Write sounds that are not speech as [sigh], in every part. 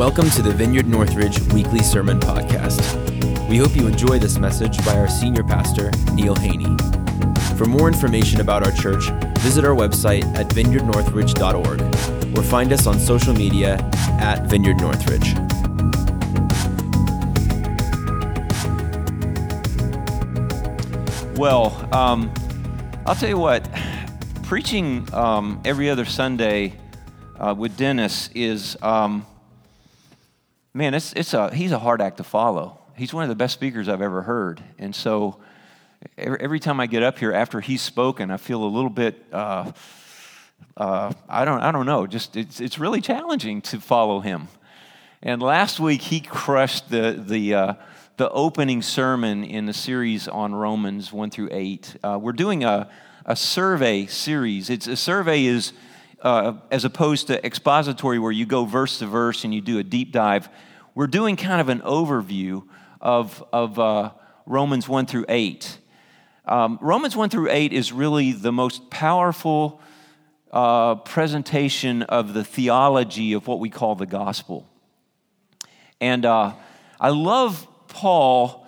Welcome to the Vineyard Northridge Weekly Sermon Podcast. We hope you enjoy this message by our senior pastor, Neil Haney. For more information about our church, visit our website at vineyardnorthridge.org or find us on social media at Vineyard Northridge. Well, um, I'll tell you what, preaching um, every other Sunday uh, with Dennis is, um, man, it's, it's a, he's a hard act to follow. He's one of the best speakers I've ever heard. And so every, every time I get up here after he's spoken, I feel a little bit, uh, uh, I, don't, I don't know, just it's, it's really challenging to follow him. And last week he crushed the, the, uh, the opening sermon in the series on Romans 1 through 8. Uh, we're doing a, a survey series. It's, a survey is uh, as opposed to expository, where you go verse to verse and you do a deep dive, we're doing kind of an overview of, of uh, Romans 1 through 8. Um, Romans 1 through 8 is really the most powerful uh, presentation of the theology of what we call the gospel. And uh, I love Paul.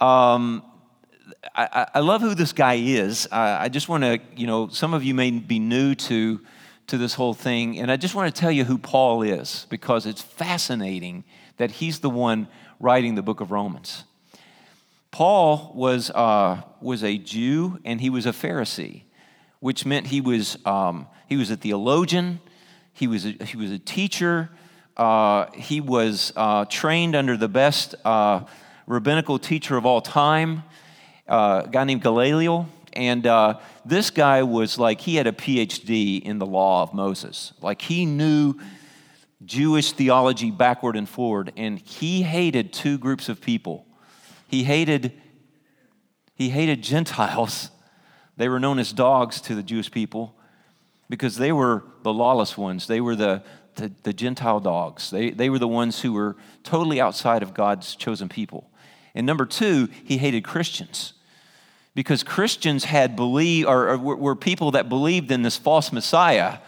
Um, I, I, love who this guy is. I, I just want to, you know, some of you may be new to to this whole thing. And I just want to tell you who Paul is because it's fascinating that he's the one writing the book of Romans. Paul was, uh, was a Jew and he was a Pharisee, which meant he was, um, he was a theologian, he was a, he was a teacher, uh, he was uh, trained under the best uh, rabbinical teacher of all time, uh, a guy named Gamaliel. And uh, this guy was like, he had a PhD in the law of Moses. Like, he knew Jewish theology backward and forward. And he hated two groups of people. He hated, he hated Gentiles. They were known as dogs to the Jewish people because they were the lawless ones. They were the, the, the Gentile dogs. They, they were the ones who were totally outside of God's chosen people. And number two, he hated Christians because Christians had believed, or, or were people that believed in this false Messiah.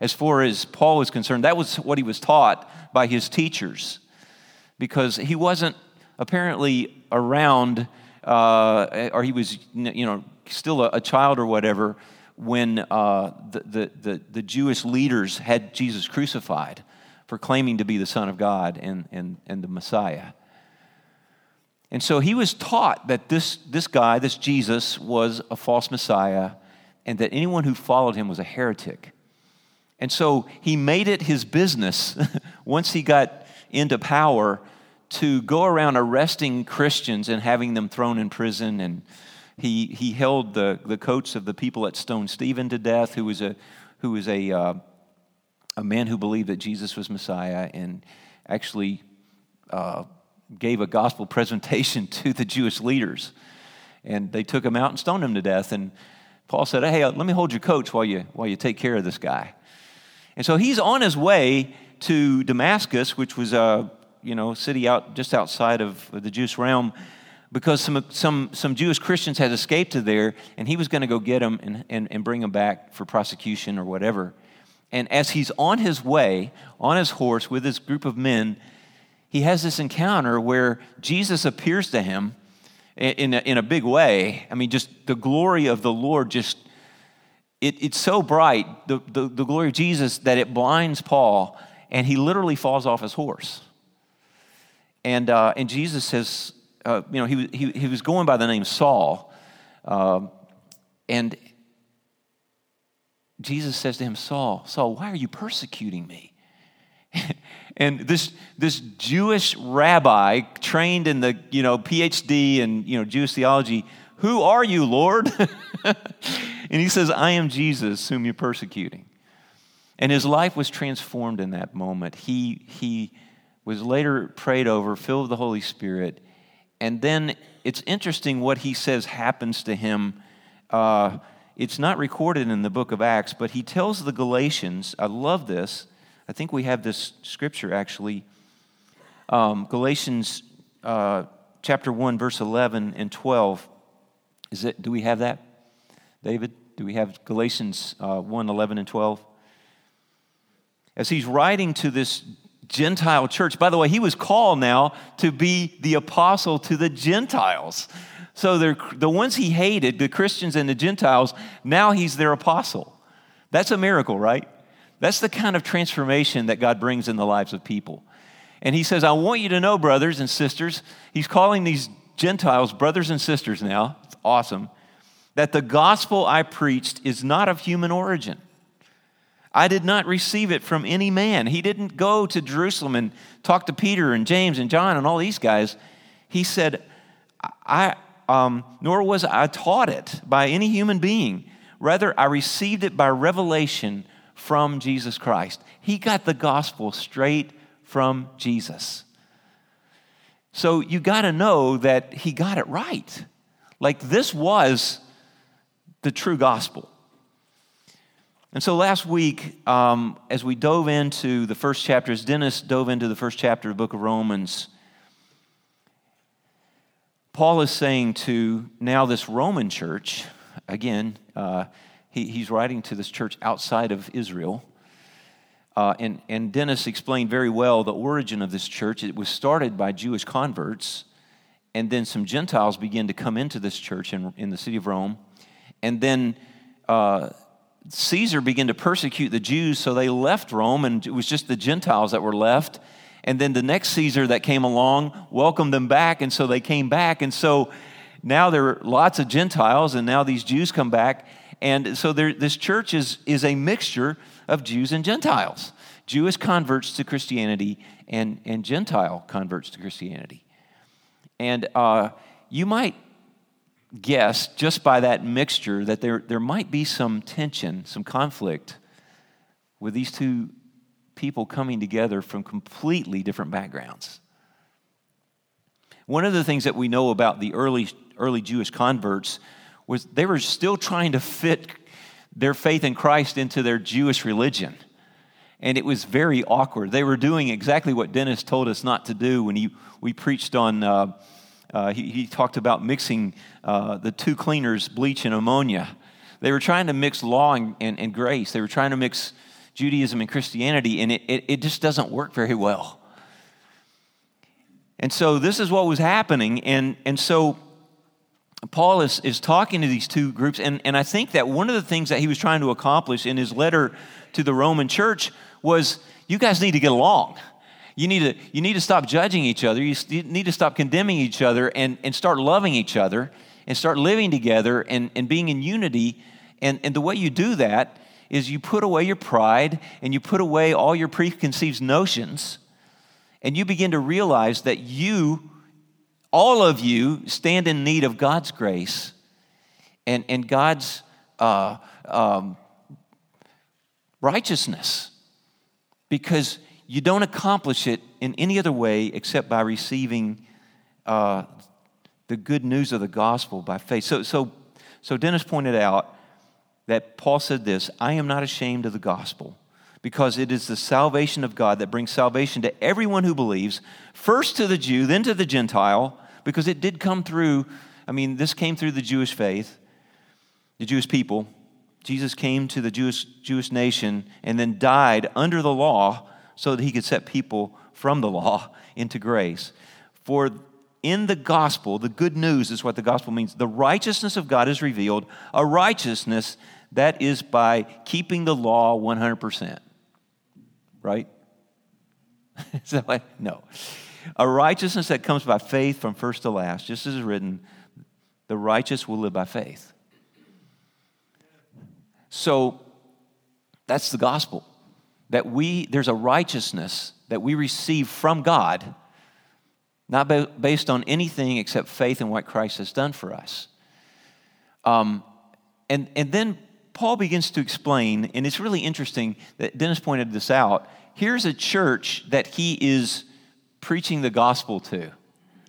As far as Paul was concerned, that was what he was taught by his teachers, because he wasn't apparently around, uh, or he was, you know, still a, a child or whatever when uh, the, the, the, the Jewish leaders had Jesus crucified for claiming to be the Son of God and, and, and the Messiah. And so he was taught that this, this guy, this Jesus, was a false Messiah and that anyone who followed him was a heretic. And so he made it his business [laughs] once he got into power to go around arresting Christians and having them thrown in prison. And he, he held the, the coats of the people that stoned Stephen to death, who was a, who was a, uh, a man who believed that Jesus was Messiah and actually uh, gave a gospel presentation [laughs] to the Jewish leaders. And they took him out and stoned him to death. And Paul said, Hey, uh, let me hold your coats while you, while you take care of this guy. And so he's on his way to Damascus, which was a you know, city out just outside of the Jewish realm, because some, some, some Jewish Christians had escaped to there, and he was going to go get them and, and, and bring them back for prosecution or whatever. And as he's on his way, on his horse with this group of men, he has this encounter where Jesus appears to him in a, in a big way. I mean, just the glory of the Lord just, it, it's so bright, the, the, the glory of Jesus, that it blinds Paul, and he literally falls off his horse. And, uh, and Jesus says, uh, you know, he, he, he was going by the name Saul, uh, and Jesus says to him, Saul, Saul, why are you persecuting me? [laughs] and this, this Jewish rabbi trained in the, you know, PhD and, you know, Jewish theology, who are you, Lord? [laughs] and he says, I am Jesus whom you're persecuting. And his life was transformed in that moment. He, he was later prayed over, filled with the Holy Spirit. And then it's interesting what he says happens to him. Uh, it's not recorded in the book of Acts, but he tells the Galatians, I love this. I think we have this scripture actually. Um, Galatians uh, chapter 1, verse 11 and 12. Is it, do we have that, David? Do we have Galatians uh, 1, 11 and 12? As he's writing to this Gentile church. By the way, he was called now to be the apostle to the Gentiles. So the ones he hated, the Christians and the Gentiles, now he's their apostle. That's a miracle, right? That's the kind of transformation that God brings in the lives of people. And he says, I want you to know, brothers and sisters, he's calling these Gentiles brothers and sisters now. It's awesome. That the gospel I preached is not of human origin. I did not receive it from any man. He didn't go to Jerusalem and talk to Peter and James and John and all these guys. He said, I, um, nor was I taught it by any human being. Rather, I received it by revelation from Jesus Christ. He got the gospel straight from Jesus. So you got to know that he got it right. Like this was the true gospel. And so last week, um, as we dove into the first chapter, as Dennis dove into the first chapter of the book of Romans, Paul is saying to now this Roman church, again, uh, he, he's writing to this church outside of Israel. Uh, and, and Dennis explained very well the origin of this church. It was started by Jewish converts, and then some Gentiles began to come into this church in, in the city of Rome. And then uh, Caesar began to persecute the Jews, so they left Rome, and it was just the Gentiles that were left. And then the next Caesar that came along welcomed them back, and so they came back. And so now there are lots of Gentiles, and now these Jews come back. And so there, this church is, is a mixture of Jews and Gentiles Jewish converts to Christianity and, and Gentile converts to Christianity. And uh, you might guess just by that mixture that there, there might be some tension, some conflict with these two people coming together from completely different backgrounds. One of the things that we know about the early, early Jewish converts was they were still trying to fit their faith in Christ into their Jewish religion. And it was very awkward. They were doing exactly what Dennis told us not to do when he, we preached on. Uh, uh, he, he, talked about mixing uh, the two cleaners, bleach and ammonia. They were trying to mix law and, and, and grace. They were trying to mix Judaism and Christianity, and it, it, it just doesn't work very well. And so this is what was happening. And, and so Paul is, is talking to these two groups, and, and I think that one of the things that he was trying to accomplish in his letter to the Roman church was you guys need to get along. You need to, you need to stop judging each other. You need to stop condemning each other and, and start loving each other and start living together and, and being in unity. And, and the way you do that is you put away your pride and you put away all your preconceived notions and you begin to realize that you, all of you, stand in need of God's grace and, and God's uh, um, righteousness because you don't accomplish it in any other way except by receiving uh, the good news of the gospel by faith. So, so, so Dennis pointed out that Paul said this I am not ashamed of the gospel because it is the salvation of God that brings salvation to everyone who believes, first to the Jew, then to the Gentile, because it did come through. I mean, this came through the Jewish faith, the Jewish people. Jesus came to the Jewish, Jewish nation and then died under the law so that he could set people from the law [laughs] into grace. For in the gospel, the good news is what the gospel means. The righteousness of God is revealed, a righteousness that is by keeping the law 100%. Right? [laughs] is that what? No. A righteousness that comes by faith from first to last, just as is written, the righteous will live by faith. So that's the gospel that we, there's a righteousness that we receive from God, not based on anything except faith in what Christ has done for us. Um, and, and then Paul begins to explain, and it's really interesting that Dennis pointed this out. Here's a church that he is preaching the gospel to.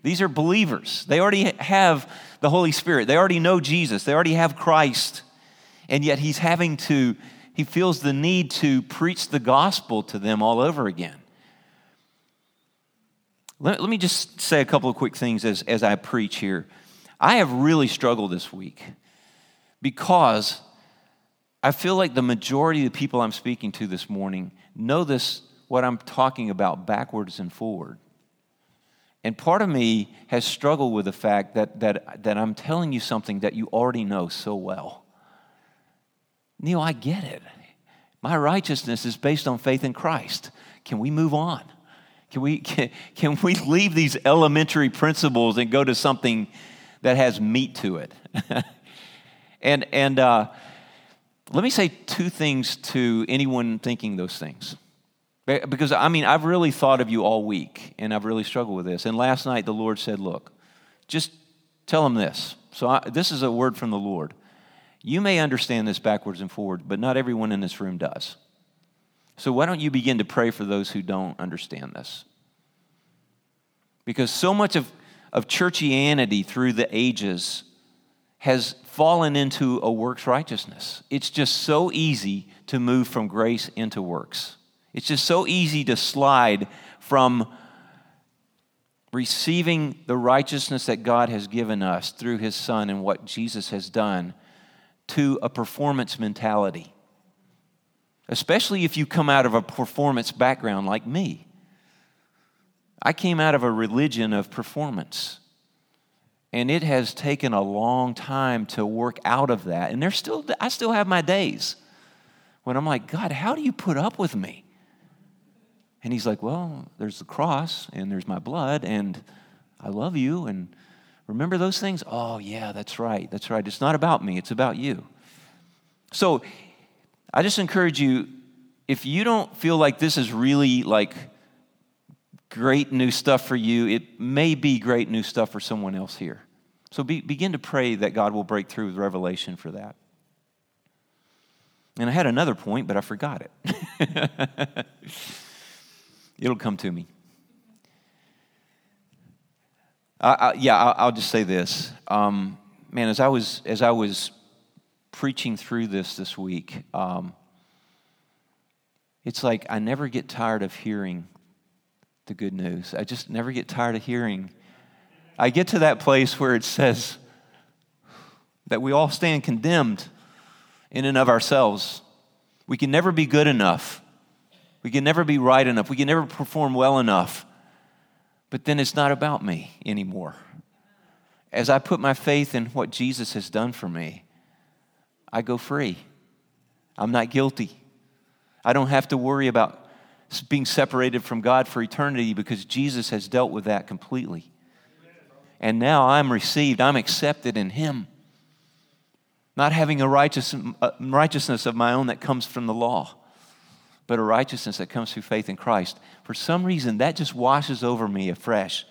These are believers. They already have the Holy Spirit, they already know Jesus, they already have Christ, and yet he's having to he feels the need to preach the gospel to them all over again. Let, let me just say a couple of quick things as, as I preach here. I have really struggled this week because I feel like the majority of the people I'm speaking to this morning know this what I'm talking about backwards and forward. And part of me has struggled with the fact that, that, that I'm telling you something that you already know so well. Neil, I get it. My righteousness is based on faith in Christ. Can we move on? Can we, [laughs] can, can we leave these elementary principles and go to something that has meat to it? [laughs] and and uh, let me say two things to anyone thinking those things. Because, I mean, I've really thought of you all week, and I've really struggled with this. And last night, the Lord said, Look, just tell them this. So, I, this is a word from the Lord. You may understand this backwards and forwards, but not everyone in this room does. So, why don't you begin to pray for those who don't understand this? Because so much of, of churchianity through the ages has fallen into a works righteousness. It's just so easy to move from grace into works. It's just so easy to slide from receiving the righteousness that God has given us through His Son and what Jesus has done to a performance mentality. Especially if you come out of a performance background like me. I came out of a religion of performance. And it has taken a long time to work out of that. And there's still I still have my days when I'm like, God, how do you put up with me? And he's like, Well, there's the cross and there's my blood and I love you and remember those things? Oh, yeah, that's right. That's right. It's not about me, it's about you. So I just encourage you if you don't feel like this is really like great new stuff for you, it may be great new stuff for someone else here. So be, begin to pray that God will break through with revelation for that. And I had another point, but I forgot it. [laughs] It'll come to me. I, I, yeah, I, will just say this, um, man. As I was as I was preaching through this this week, um, it's like I never get tired of hearing the good news. I just never get tired of hearing. I get to that place where it says that we all stand condemned in and of ourselves. We can never be good enough. We can never be right enough. We can never perform well enough. But then it's not about me anymore. As I put my faith in what Jesus has done for me, I go free. I'm not guilty. I don't have to worry about being separated from God for eternity because Jesus has dealt with that completely. And now I'm received, I'm accepted in Him. Not having a righteous, uh, righteousness of my own that comes from the law but a righteousness that comes through faith in Christ. For some reason, that just washes over me afresh.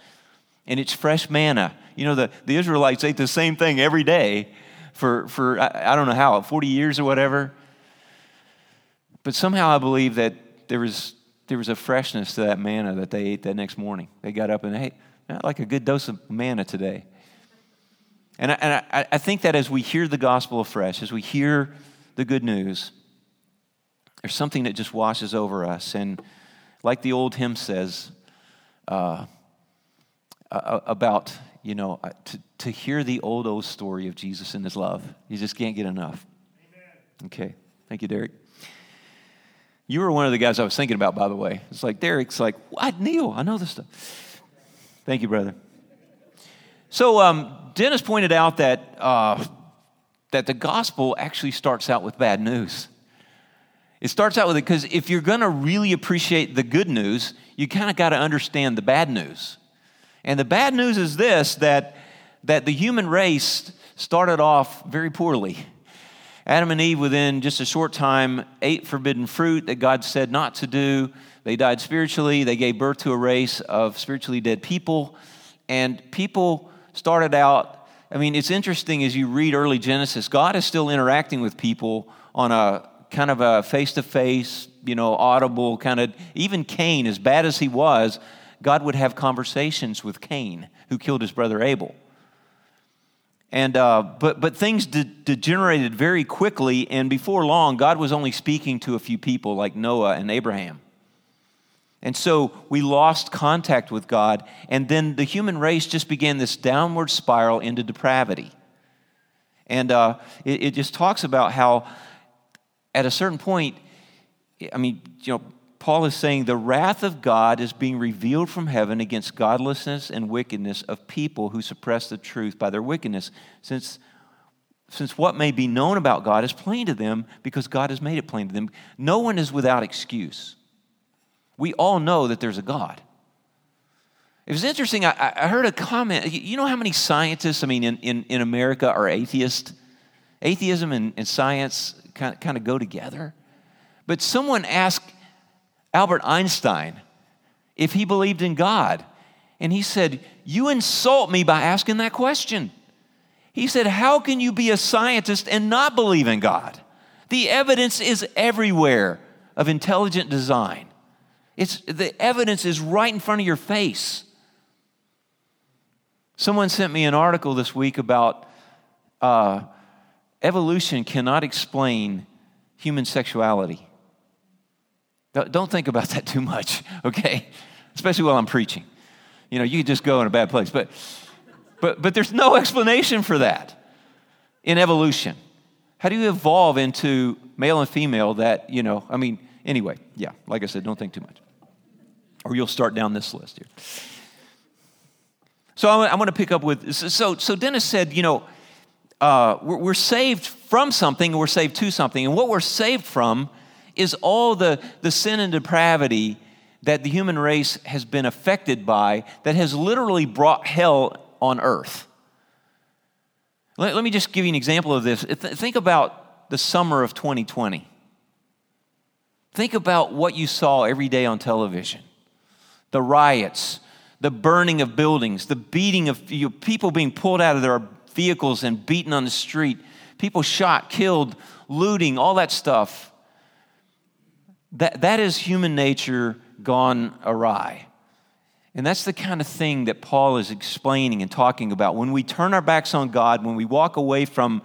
And it's fresh manna. You know, the, the Israelites ate the same thing every day for, for I, I don't know how, 40 years or whatever. But somehow I believe that there was, there was a freshness to that manna that they ate that next morning. They got up and, hey, I'd like a good dose of manna today. And, I, and I, I think that as we hear the gospel afresh, as we hear the good news, there's something that just washes over us. And like the old hymn says uh, about, you know, uh, to, to hear the old, old story of Jesus and his love, you just can't get enough. Amen. Okay. Thank you, Derek. You were one of the guys I was thinking about, by the way. It's like, Derek's like, what? Neil, I know this stuff. Thank you, brother. So, um, Dennis pointed out that, uh, that the gospel actually starts out with bad news. It starts out with it because if you're going to really appreciate the good news, you kind of got to understand the bad news. And the bad news is this that, that the human race started off very poorly. Adam and Eve, within just a short time, ate forbidden fruit that God said not to do. They died spiritually. They gave birth to a race of spiritually dead people. And people started out, I mean, it's interesting as you read early Genesis, God is still interacting with people on a kind of a face to face, you know, audible kind of, even Cain, as bad as he was, God would have conversations with Cain, who killed his brother Abel. And, uh, but, but things de- degenerated very quickly, and before long, God was only speaking to a few people like Noah and Abraham. And so we lost contact with God, and then the human race just began this downward spiral into depravity. And uh, it, it just talks about how at a certain point, I mean, you know, Paul is saying the wrath of God is being revealed from heaven against godlessness and wickedness of people who suppress the truth by their wickedness, since, since what may be known about God is plain to them because God has made it plain to them. No one is without excuse. We all know that there's a God. It was interesting. I, I heard a comment. You know how many scientists, I mean, in, in, in America are atheists? Atheism and, and science kind of, kind of go together. But someone asked Albert Einstein if he believed in God. And he said, You insult me by asking that question. He said, How can you be a scientist and not believe in God? The evidence is everywhere of intelligent design. It's, the evidence is right in front of your face. Someone sent me an article this week about uh, evolution cannot explain human sexuality. Don't think about [laughs] that too much, okay? Especially while I'm preaching. You know, you just go in a bad place. But, but, but there's no explanation for that in evolution. How do you evolve into male and female that, you know, I mean, anyway, yeah, like I said, don't think too much. Or you'll start down this list here. So I'm, going to pick up with so so Dennis said, you know, uh, we're, we're saved from something, we're saved to something, and what we're saved from is all the the sin and depravity that the human race has been affected by, that has literally brought hell on earth. Let, let me just give you an example of this. Think about the summer of 2020. Think about what you saw every day on television the riots, the burning of buildings, the beating of you people being pulled out of their vehicles and beaten on the street, people shot, killed, looting, all that stuff. That, that is human nature gone awry. And that's the kind of thing that Paul is explaining and talking about. When we turn our backs on God, when we walk away from,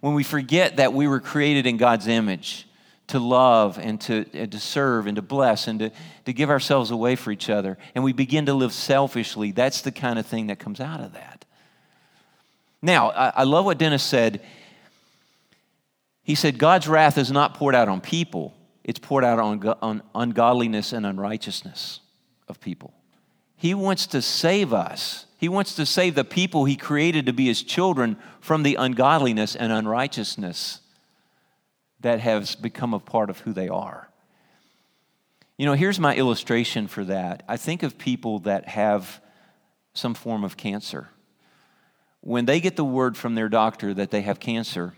when we forget that we were created in God's image, to love and to, and to serve and to bless and to, to give ourselves away for each other, and we begin to live selfishly, that's the kind of thing that comes out of that. Now, I, I love what Dennis said. He said, God's wrath is not poured out on people, it's poured out on, on ungodliness and unrighteousness of people. He wants to save us. He wants to save the people he created to be his children from the ungodliness and unrighteousness that has become a part of who they are. You know, here's my illustration for that. I think of people that have some form of cancer. When they get the word from their doctor that they have cancer,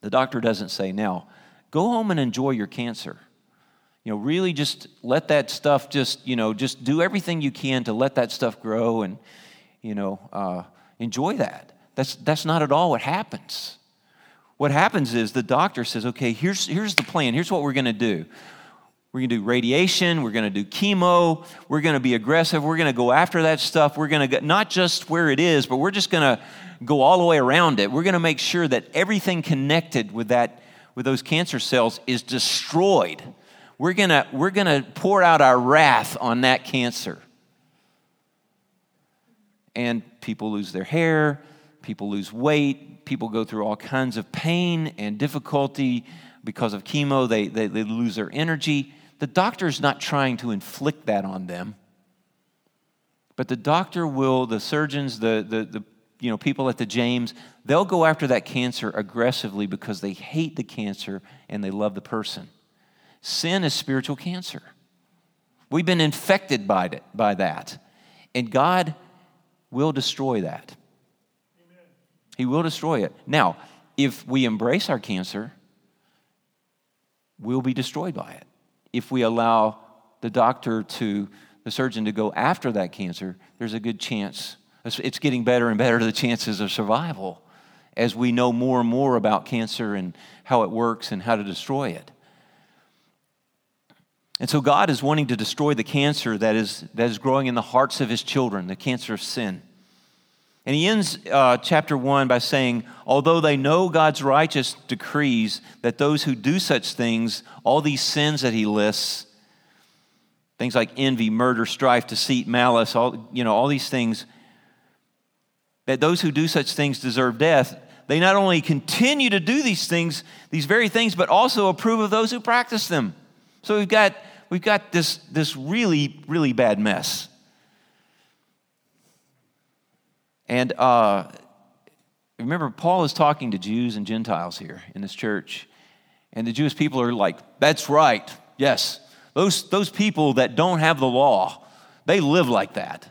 the doctor doesn't say, now, go home and enjoy your cancer. You know, really just let that stuff just, you know, just do everything you can to let that stuff grow and, you know, uh, enjoy that. That's, that's not at all what happens what happens is the doctor says, okay, here's, here's the plan. Here's what we're going to do. We're going to do radiation. We're going to do chemo. We're going to be aggressive. We're going to go after that stuff. We're going to not just where it is, but we're just going to go all the way around it. We're going to make sure that everything connected with that, with those cancer cells is destroyed. We're going we're to pour out our wrath on that cancer. And people lose their hair, people lose weight, people go through all kinds of pain and difficulty because of chemo, they, they, they lose their energy. The doctor is not trying to inflict that on them. But the doctor will, the surgeons, the, the, the you know, people at the James, they'll go after that cancer aggressively because they hate the cancer and they love the person. Sin is spiritual cancer. We've been infected by, it, by that. And God will destroy that. He will destroy it. Now, if we embrace our cancer, we'll be destroyed by it. If we allow the doctor to, the surgeon to go after that cancer, there's a good chance. It's getting better and better, the chances of survival as we know more and more about cancer and how it works and how to destroy it. And so God is wanting to destroy the cancer that is, that is growing in the hearts of his children, the cancer of sin. And he ends uh, chapter 1 by saying, Although they know God's righteous decrees that those who do such things, all these sins that he lists, things like envy, murder, strife, deceit, malice, all, you know, all these things, that those who do such things deserve death, they not only continue to do these things, these very things, but also approve of those who practice them. So we've got we've got this, this really, really bad mess. And uh, remember, Paul is talking to Jews and Gentiles here in this church. And the Jewish people are like, that's right, yes. Those, those people that don't have the law, they live like that.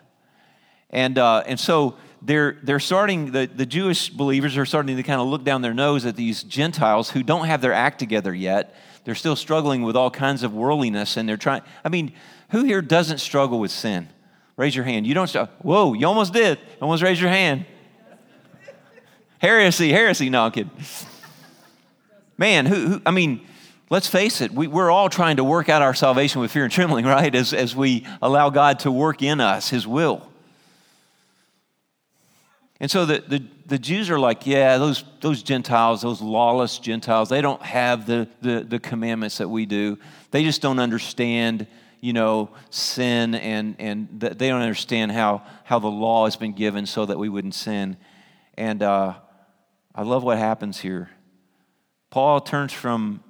And, uh, and so they're, they're starting, the, the Jewish believers are starting to kind of look down their nose at these Gentiles who don't have their act together yet. They're still struggling with all kinds of worldliness, and they're trying. I mean, who here doesn't struggle with sin? Raise your hand. You don't. Whoa, you almost did. Almost raise your hand. Heresy, heresy. No, I'm kidding. Man, who, who I mean, let's face it, we, we're all trying to work out our salvation with fear and trembling, right? As, as we allow God to work in us, His will. And so the, the, the Jews are like, yeah, those, those Gentiles, those lawless Gentiles, they don't have the, the, the commandments that we do. They just don't understand, you know, sin and, and they don't understand how, how the law has been given so that we wouldn't sin. And uh, I love what happens here. Paul turns from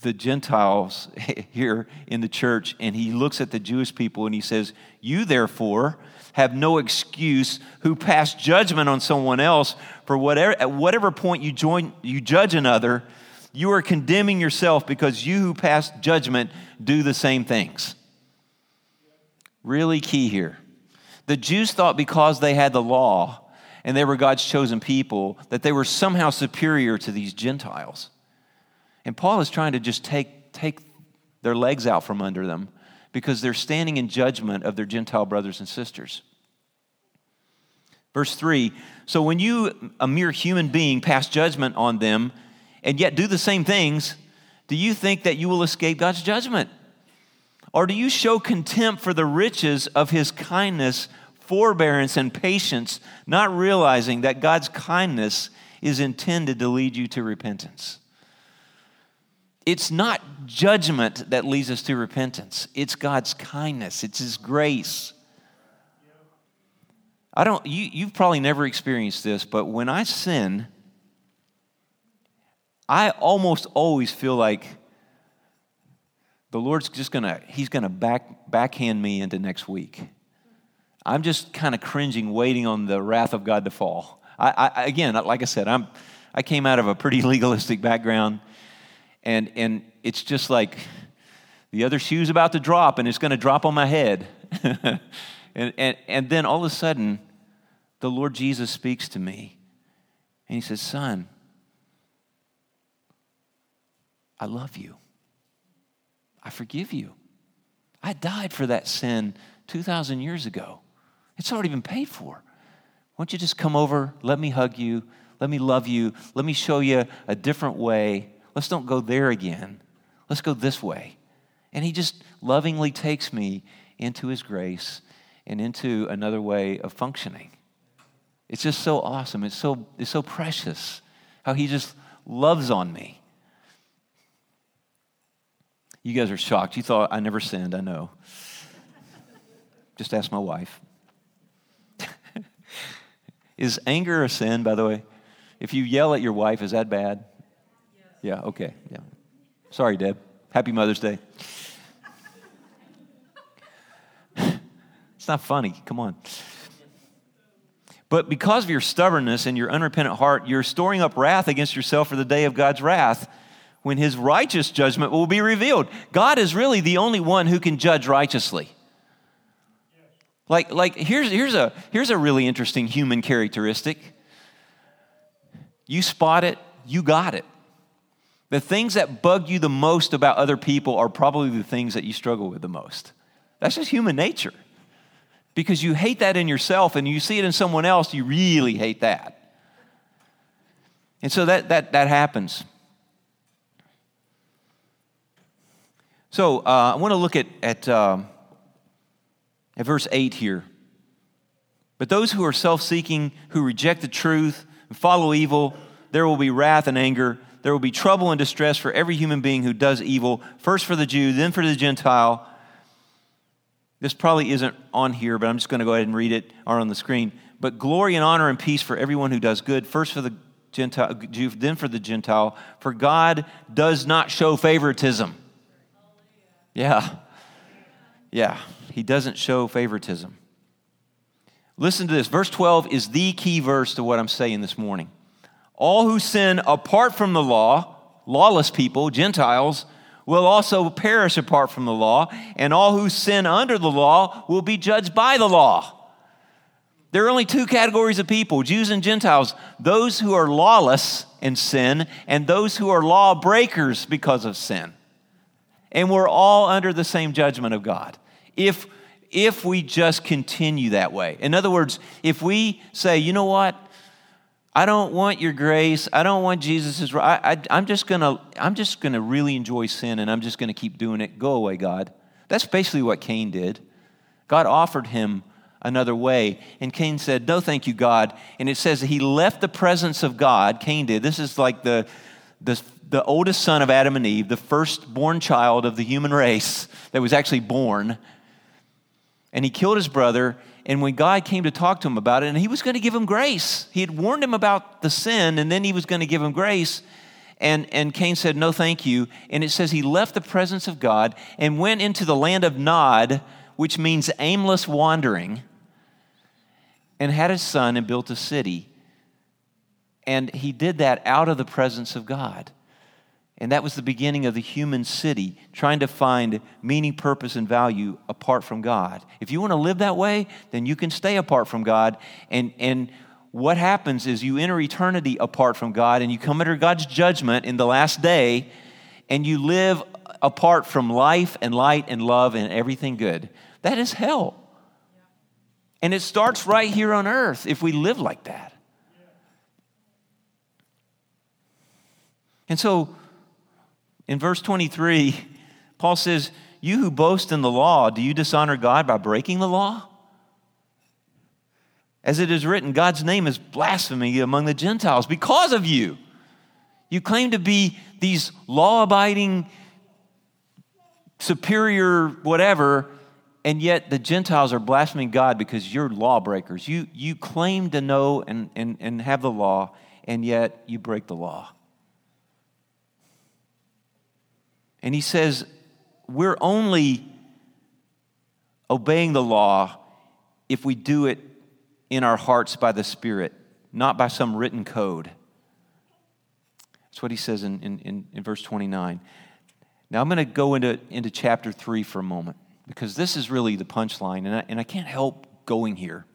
the Gentiles [laughs] here in the church and he looks at the Jewish people and he says, You therefore, have no excuse who pass judgment on someone else for whatever at whatever point you join you judge another you are condemning yourself because you who pass judgment do the same things. Really key here. The jews thought because they had the law and they were god's chosen people that they were somehow superior to these gentiles. And paul is trying to just take take their legs out from under them because they're standing in judgment of their Gentile brothers and sisters. Verse 3 So when you, a mere human being, pass judgment on them and yet do the same things, do you think that you will escape God's judgment? Or do you show contempt for the riches of his kindness, forbearance, and patience, not realizing that God's kindness is intended to lead you to repentance? It's not judgment that leads us to repentance, it's God's kindness, it's His grace. I don't, you, you've probably never experienced this, but when I sin, I almost always feel like the Lord's just gonna, He's gonna back, backhand me into next week. I'm just kind of cringing, waiting on the wrath of God to fall. I, I, again, like I said, I'm, I came out of a pretty [laughs] legalistic background. And, and it's just like the other shoe's about to drop and it's to drop on my head. [laughs] and, and, and then all of a sudden, the Lord Jesus speaks to me and he says, Son, I love you. I forgive you. I died for that sin 2,000 years ago. It's already been paid for. Why don't you just come over, let me hug you, let me love you, let me show you a different way Let's don't go there again. Let's go this way. And he just lovingly takes me into his grace and into another way of functioning. It's just so awesome. It's so, it's so precious how he just loves on me. You guys are shocked. You thought I never sinned, I know. Just ask my wife. [laughs] is anger a sin, by the way? If you yell at your wife, is that bad? Yeah, okay. Yeah. Sorry, Deb. Happy Mother's Day. Not funny. Come on. But because of your stubbornness and your unrepentant heart, you're storing up wrath against yourself for the day of God's wrath when his righteous judgment will be revealed. God is really the only one who can judge righteously. Like, like here's, here's, a, here's a really interesting human characteristic. You spot it, you got it. The things that bug you the most about other people are probably the things that you struggle with the most. That's just human nature. Because you hate that in yourself and you see it in someone else, you really hate that. And so that, that, that happens. So uh, I want to look at, at, um, at verse 8 here. But those who are self seeking, who reject the truth, and follow evil, there will be wrath and anger there will be trouble and distress for every human being who does evil, first for the Jew, then for the Gentile. This probably isn't on here, but I'm just going to go ahead and read it or on the screen. But glory and honor and peace for everyone who does good, first for the Gentile, Jew, then for the Gentile. For God does not show favoritism. Yeah. Yeah. He doesn't show favoritism. Listen to this. Verse 12 is the key verse to what I'm saying this morning. All who sin apart from the law, lawless people, Gentiles, will also perish apart from the law, and all who sin under the law will be judged by the law. There are only two categories of people Jews and Gentiles those who are lawless in sin, and those who are lawbreakers because of sin. And we're all under the same judgment of God. If, if we just continue that way. In other words, if we say, you know what? I don't want your grace. I don't want Jesus' right. I, I, am just gonna, I'm just gonna really enjoy sin and I'm just gonna keep doing it. Go away, God. That's basically what Cain did. God offered him another way. And Cain said, No, thank you, God. And it says that he left the presence of God. Cain did. This is like the, the, the oldest son of Adam and Eve, the firstborn child of the human race that was actually born. And he killed his brother and when God came to talk to him about it, and he was going to give him grace, he had warned him about the sin, and then he was going to give him grace. And, and Cain said, No, thank you. And it says he left the presence of God and went into the land of Nod, which means aimless wandering, and had a son and built a city. And he did that out of the presence of God. And that was the beginning of the human city, trying to find meaning, purpose, and value apart from God. If you want to live that way, then you can stay apart from God. And, and what happens is you enter eternity apart from God and you come under God's judgment in the last day and you live apart from life and light and love and everything good. That is hell. And it starts right here on earth if we live like that. And so, in verse 23, Paul says, You who boast in the law, do you dishonor God by breaking the law? As it is written, God's name is blasphemy among the Gentiles because of you. You claim to be these law abiding, superior, whatever, and yet the Gentiles are blaspheming God because you're lawbreakers. You, you claim to know and, and, and have the law, and yet you break the law. And he says, we're only obeying the law if we do it in our hearts by the Spirit, not by some written code. That's what he says in, in, in verse 29. Now I'm going to go into, into chapter 3 for a moment because this is really the punchline, and I, and I can't help going here.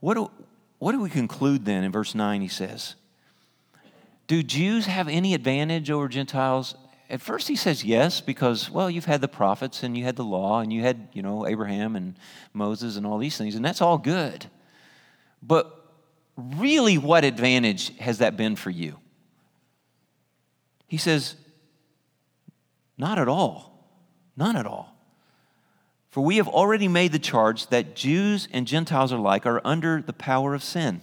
What do, what do we conclude then in verse 9? He says, do Jews have any advantage over Gentiles? At first he says yes, because, well, you've had the prophets and you had the law and you had, you know, Abraham and Moses and all these things, and that's all good. But really, what advantage has that been for you? He says, not at all. None at all. For we have already made the charge that Jews and Gentiles alike are under the power of sin.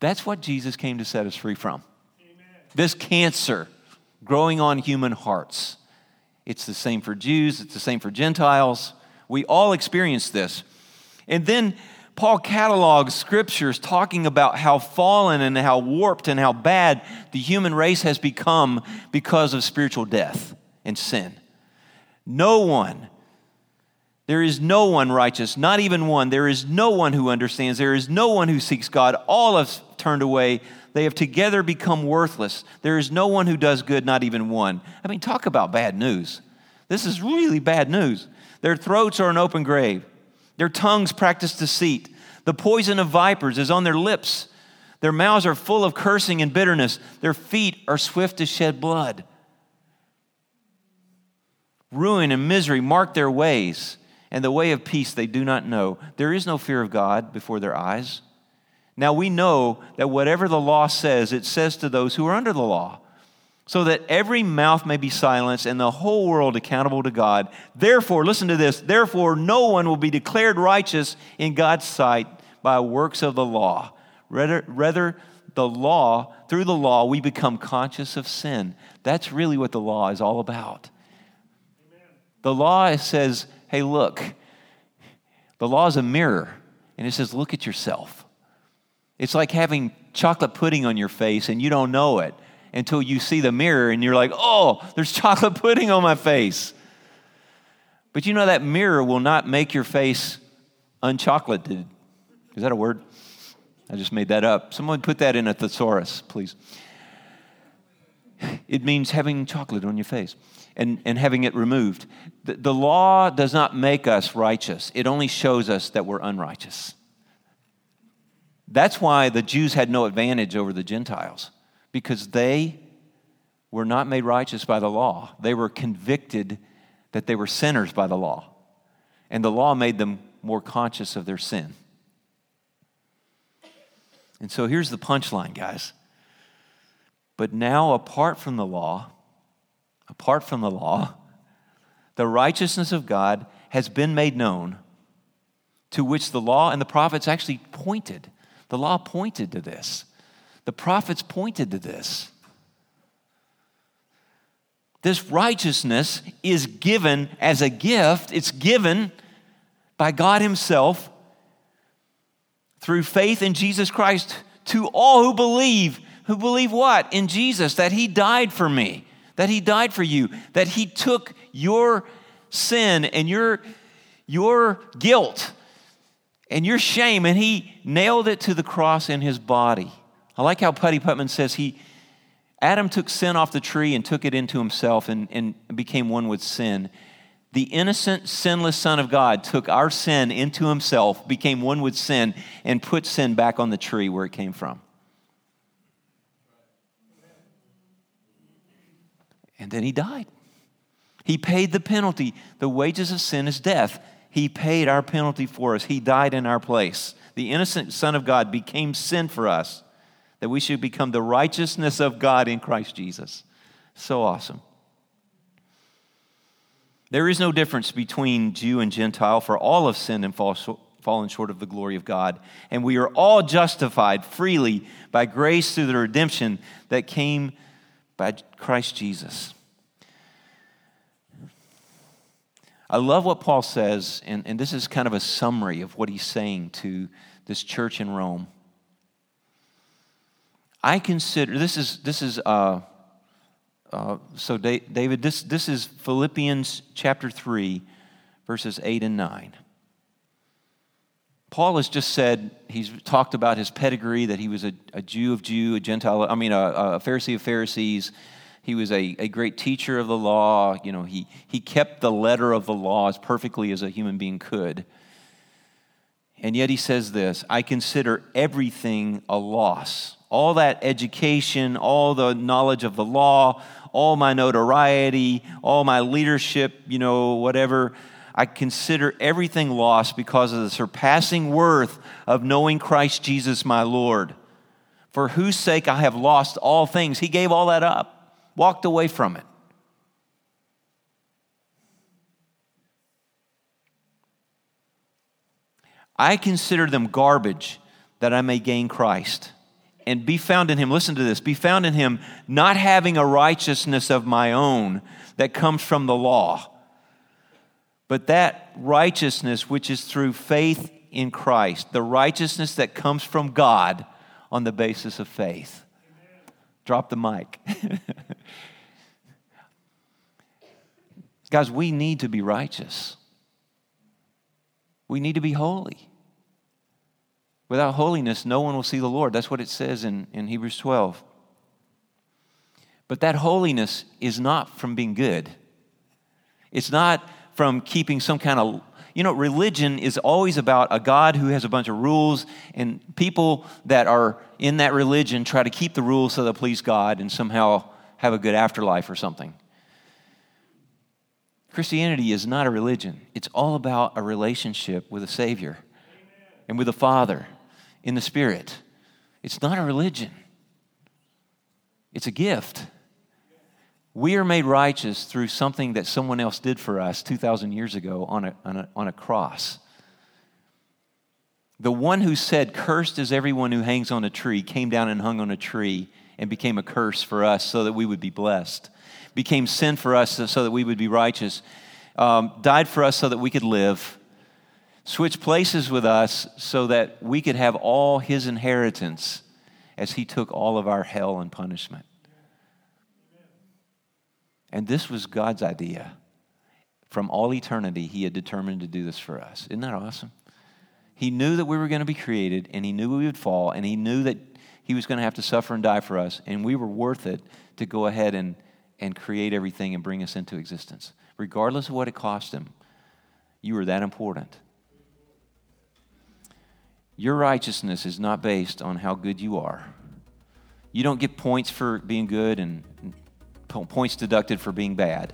That's what Jesus came to set us free from. Amen. This cancer growing on human hearts. It's the same for Jews, it's the same for Gentiles. We all experience this. And then Paul catalogs scriptures talking about how fallen and how warped and how bad the human race has become because of spiritual death and sin. No one there is no one righteous, not even one. There is no one who understands. There is no one who seeks God. All have turned away. They have together become worthless. There is no one who does good, not even one. I mean, talk about bad news. This is really bad news. Their throats are an open grave, their tongues practice deceit. The poison of vipers is on their lips. Their mouths are full of cursing and bitterness. Their feet are swift to shed blood. Ruin and misery mark their ways and the way of peace they do not know. There is no fear of God before their eyes. Now we know that whatever the law says, it says to those who are under the law, so that every mouth may be silenced and the whole world accountable to God. Therefore, listen to this therefore, no one will be declared righteous in God's sight by works of the law. Rather, rather the law, through the law, we become conscious of sin. That's really what the law is all about. Amen. The law says, hey, look, the law is a mirror, and it says, look at yourself. It's like having chocolate pudding on your face and you don't know it. until you see the mirror and you're like, oh, there's [laughs] chocolate pudding on my face. But you know that mirror will not make your face unchocolated. Is that a word? I just made that up. Someone put that in a thesaurus, please. It means having chocolate on your face and, and having it removed. The, the law does not make us righteous, it only shows us that we're unrighteous. That's why the Jews had no advantage over the Gentiles, because they were not made righteous by the law. They were convicted that they were sinners by the law. And the law made them more conscious of their sin. And so here's the punchline, guys. But now, apart from the law, apart from the law, the righteousness of God has been made known, to which the law and the prophets actually pointed. The law pointed to this, the prophets pointed to this. This righteousness is given as a gift, it's given by God Himself through faith in Jesus Christ to all who believe. Who believe what? In Jesus, that He died for me, that He died for you, that He took your sin and your, your guilt and your shame and He nailed it to the cross in His body. I like how Putty Putman says he, Adam took sin off the tree and took it into himself and, and became one with sin. The innocent, sinless Son of God took our sin into himself, became one with sin, and put sin back on the tree where it came from. And then he died. He paid the penalty. The wages of sin is death. He paid our penalty for us. He died in our place. The innocent Son of God became sin for us, that we should become the righteousness of God in Christ Jesus. So awesome. There is no difference between Jew and Gentile, for all have sinned and fall fallen short of the glory of God. And we are all justified freely by grace through the redemption that came by Christ Jesus. I love what Paul says, and, and this is kind of a summary of what he's saying to this church in Rome. I consider this is this is uh, uh, so David. This this is Philippians chapter three, verses eight and nine. Paul has just said he's talked about his pedigree that he was a, a Jew of Jew, a Gentile. I mean, a, a Pharisee of Pharisees. He was a, a great teacher of the law. You know, he, he kept the letter of the law as perfectly as a human being could. And yet he says this I consider everything a loss. All that education, all the knowledge of the law, all my notoriety, all my leadership, you know, whatever. I consider everything lost because of the surpassing worth of knowing Christ Jesus my Lord, for whose sake I have lost all things. He gave all that up walked away from it. I consider them garbage that I may gain Christ and be found in him. Listen to this be found in him, not having a righteousness of my own that comes from the law, but that righteousness which is through faith in Christ, the righteousness that comes from God on the basis of faith. Drop the mic. [laughs] Guys, we need to be righteous. We need to be holy. Without holiness, no one will see the Lord. That's what it says in, in Hebrews 12. But that holiness is not from being good. It's not from keeping some kind of you know, religion is always about a God who has a bunch of rules, and people that are in that religion try to keep the rules so they please God and somehow have a good afterlife or something. Christianity is not a religion, it's all about a relationship with a Savior and with a Father in the Spirit. It's not a religion, it's a gift. We are made righteous through something that someone else did for us 2,000 years ago on a, on, a, on a cross. The one who said, Cursed is everyone who hangs on a tree, came down and hung on a tree and became a curse for us so that we would be blessed, became sin for us so that we would be righteous, um, died for us so that we could live, switched places with us so that we could have all his inheritance as he took all of our hell and punishment. And this was God's idea. From all eternity, He had determined to do this for us. Isn't that awesome? He knew that we were going to be created, and He knew we would fall, and He knew that He was going to have to suffer and die for us, and we were worth it to go ahead and, and create everything and bring us into existence. Regardless of what it cost Him, you were that important. Your righteousness is not based on how good you are. You don't get points for being good and points deducted for being bad.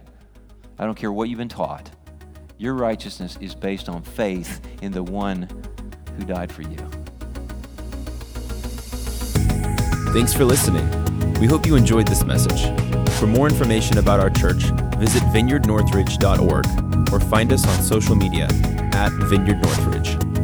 I don't care what you've been taught. Your righteousness is based on faith in the one who died for you. Thanks for listening. We hope you enjoyed this message. For more information about our church, visit vineyardnorthridge.org or find us on social media at Vineyard Northridge.